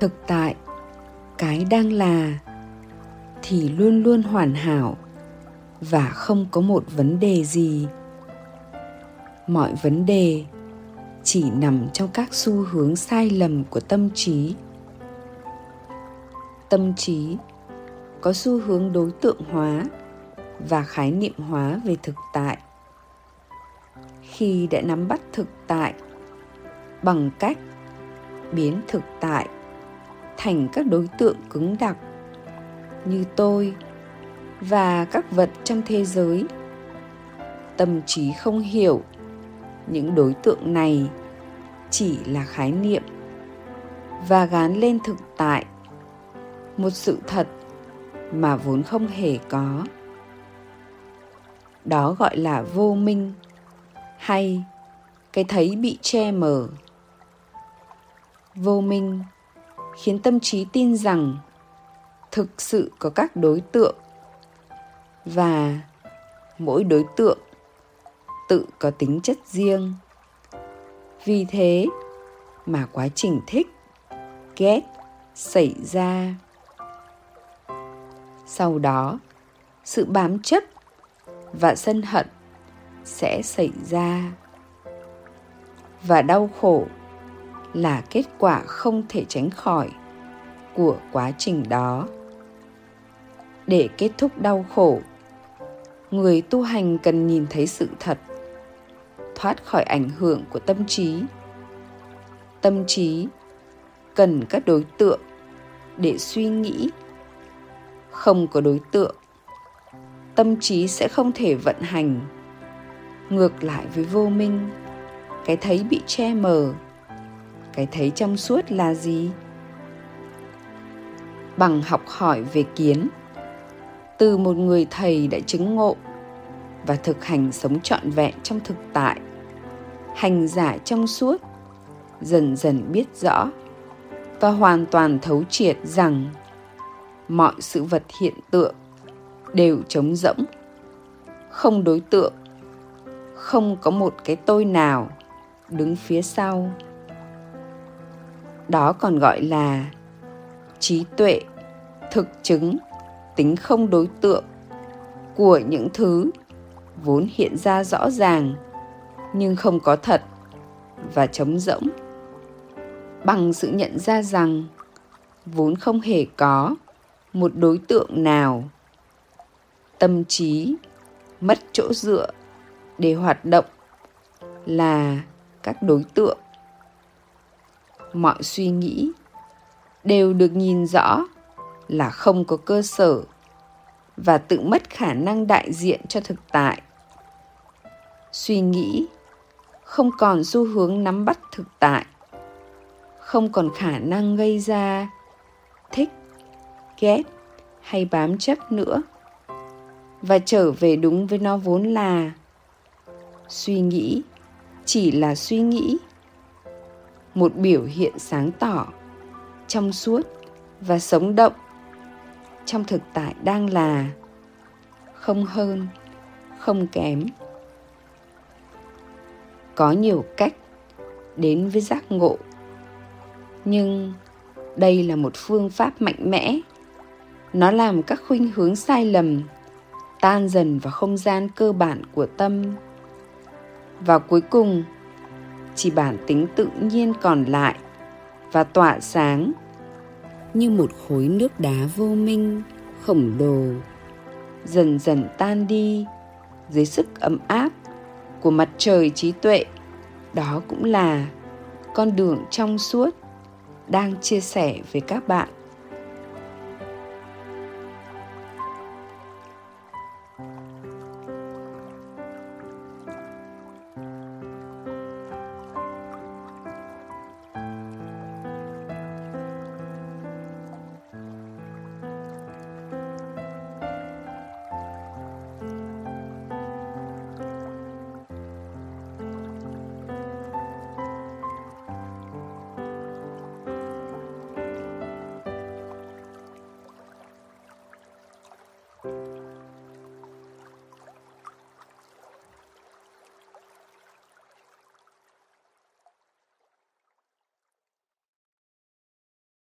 thực tại, cái đang là thì luôn luôn hoàn hảo và không có một vấn đề gì. Mọi vấn đề chỉ nằm trong các xu hướng sai lầm của tâm trí. Tâm trí có xu hướng đối tượng hóa và khái niệm hóa về thực tại khi đã nắm bắt thực tại bằng cách biến thực tại thành các đối tượng cứng đặc như tôi và các vật trong thế giới. Tâm trí không hiểu những đối tượng này chỉ là khái niệm và gán lên thực tại một sự thật mà vốn không hề có. Đó gọi là vô minh hay, cái thấy bị che mờ. Vô minh, khiến tâm trí tin rằng thực sự có các đối tượng và mỗi đối tượng tự có tính chất riêng. Vì thế mà quá trình thích, ghét xảy ra. Sau đó, sự bám chấp và sân hận sẽ xảy ra. Và đau khổ là kết quả không thể tránh khỏi của quá trình đó. Để kết thúc đau khổ, người tu hành cần nhìn thấy sự thật, thoát khỏi ảnh hưởng của tâm trí. Tâm trí cần các đối tượng để suy nghĩ. Không có đối tượng, tâm trí sẽ không thể vận hành ngược lại với vô minh, cái thấy bị che mờ, cái thấy trong suốt là gì? Bằng học hỏi về kiến, từ một người thầy đã chứng ngộ và thực hành sống trọn vẹn trong thực tại, hành giả trong suốt, dần dần biết rõ và hoàn toàn thấu triệt rằng mọi sự vật hiện tượng đều trống rỗng, không đối tượng không có một cái tôi nào đứng phía sau. Đó còn gọi là trí tuệ, thực chứng, tính không đối tượng của những thứ vốn hiện ra rõ ràng nhưng không có thật và trống rỗng. Bằng sự nhận ra rằng vốn không hề có một đối tượng nào, tâm trí mất chỗ dựa để hoạt động là các đối tượng. Mọi suy nghĩ đều được nhìn rõ là không có cơ sở và tự mất khả năng đại diện cho thực tại. Suy nghĩ không còn xu hướng nắm bắt thực tại, không còn khả năng gây ra thích, ghét hay bám chấp nữa và trở về đúng với nó vốn là suy nghĩ, chỉ là suy nghĩ. Một biểu hiện sáng tỏ trong suốt và sống động trong thực tại đang là không hơn, không kém. Có nhiều cách đến với giác ngộ, nhưng đây là một phương pháp mạnh mẽ. Nó làm các khuynh hướng sai lầm, tan dần vào không gian cơ bản của tâm và cuối cùng, chỉ bản tính tự nhiên còn lại và tỏa sáng như một khối nước đá vô minh, khổng lồ, dần dần tan đi dưới sức ấm áp của mặt trời trí tuệ. Đó cũng là con đường trong suốt đang chia sẻ với các bạn.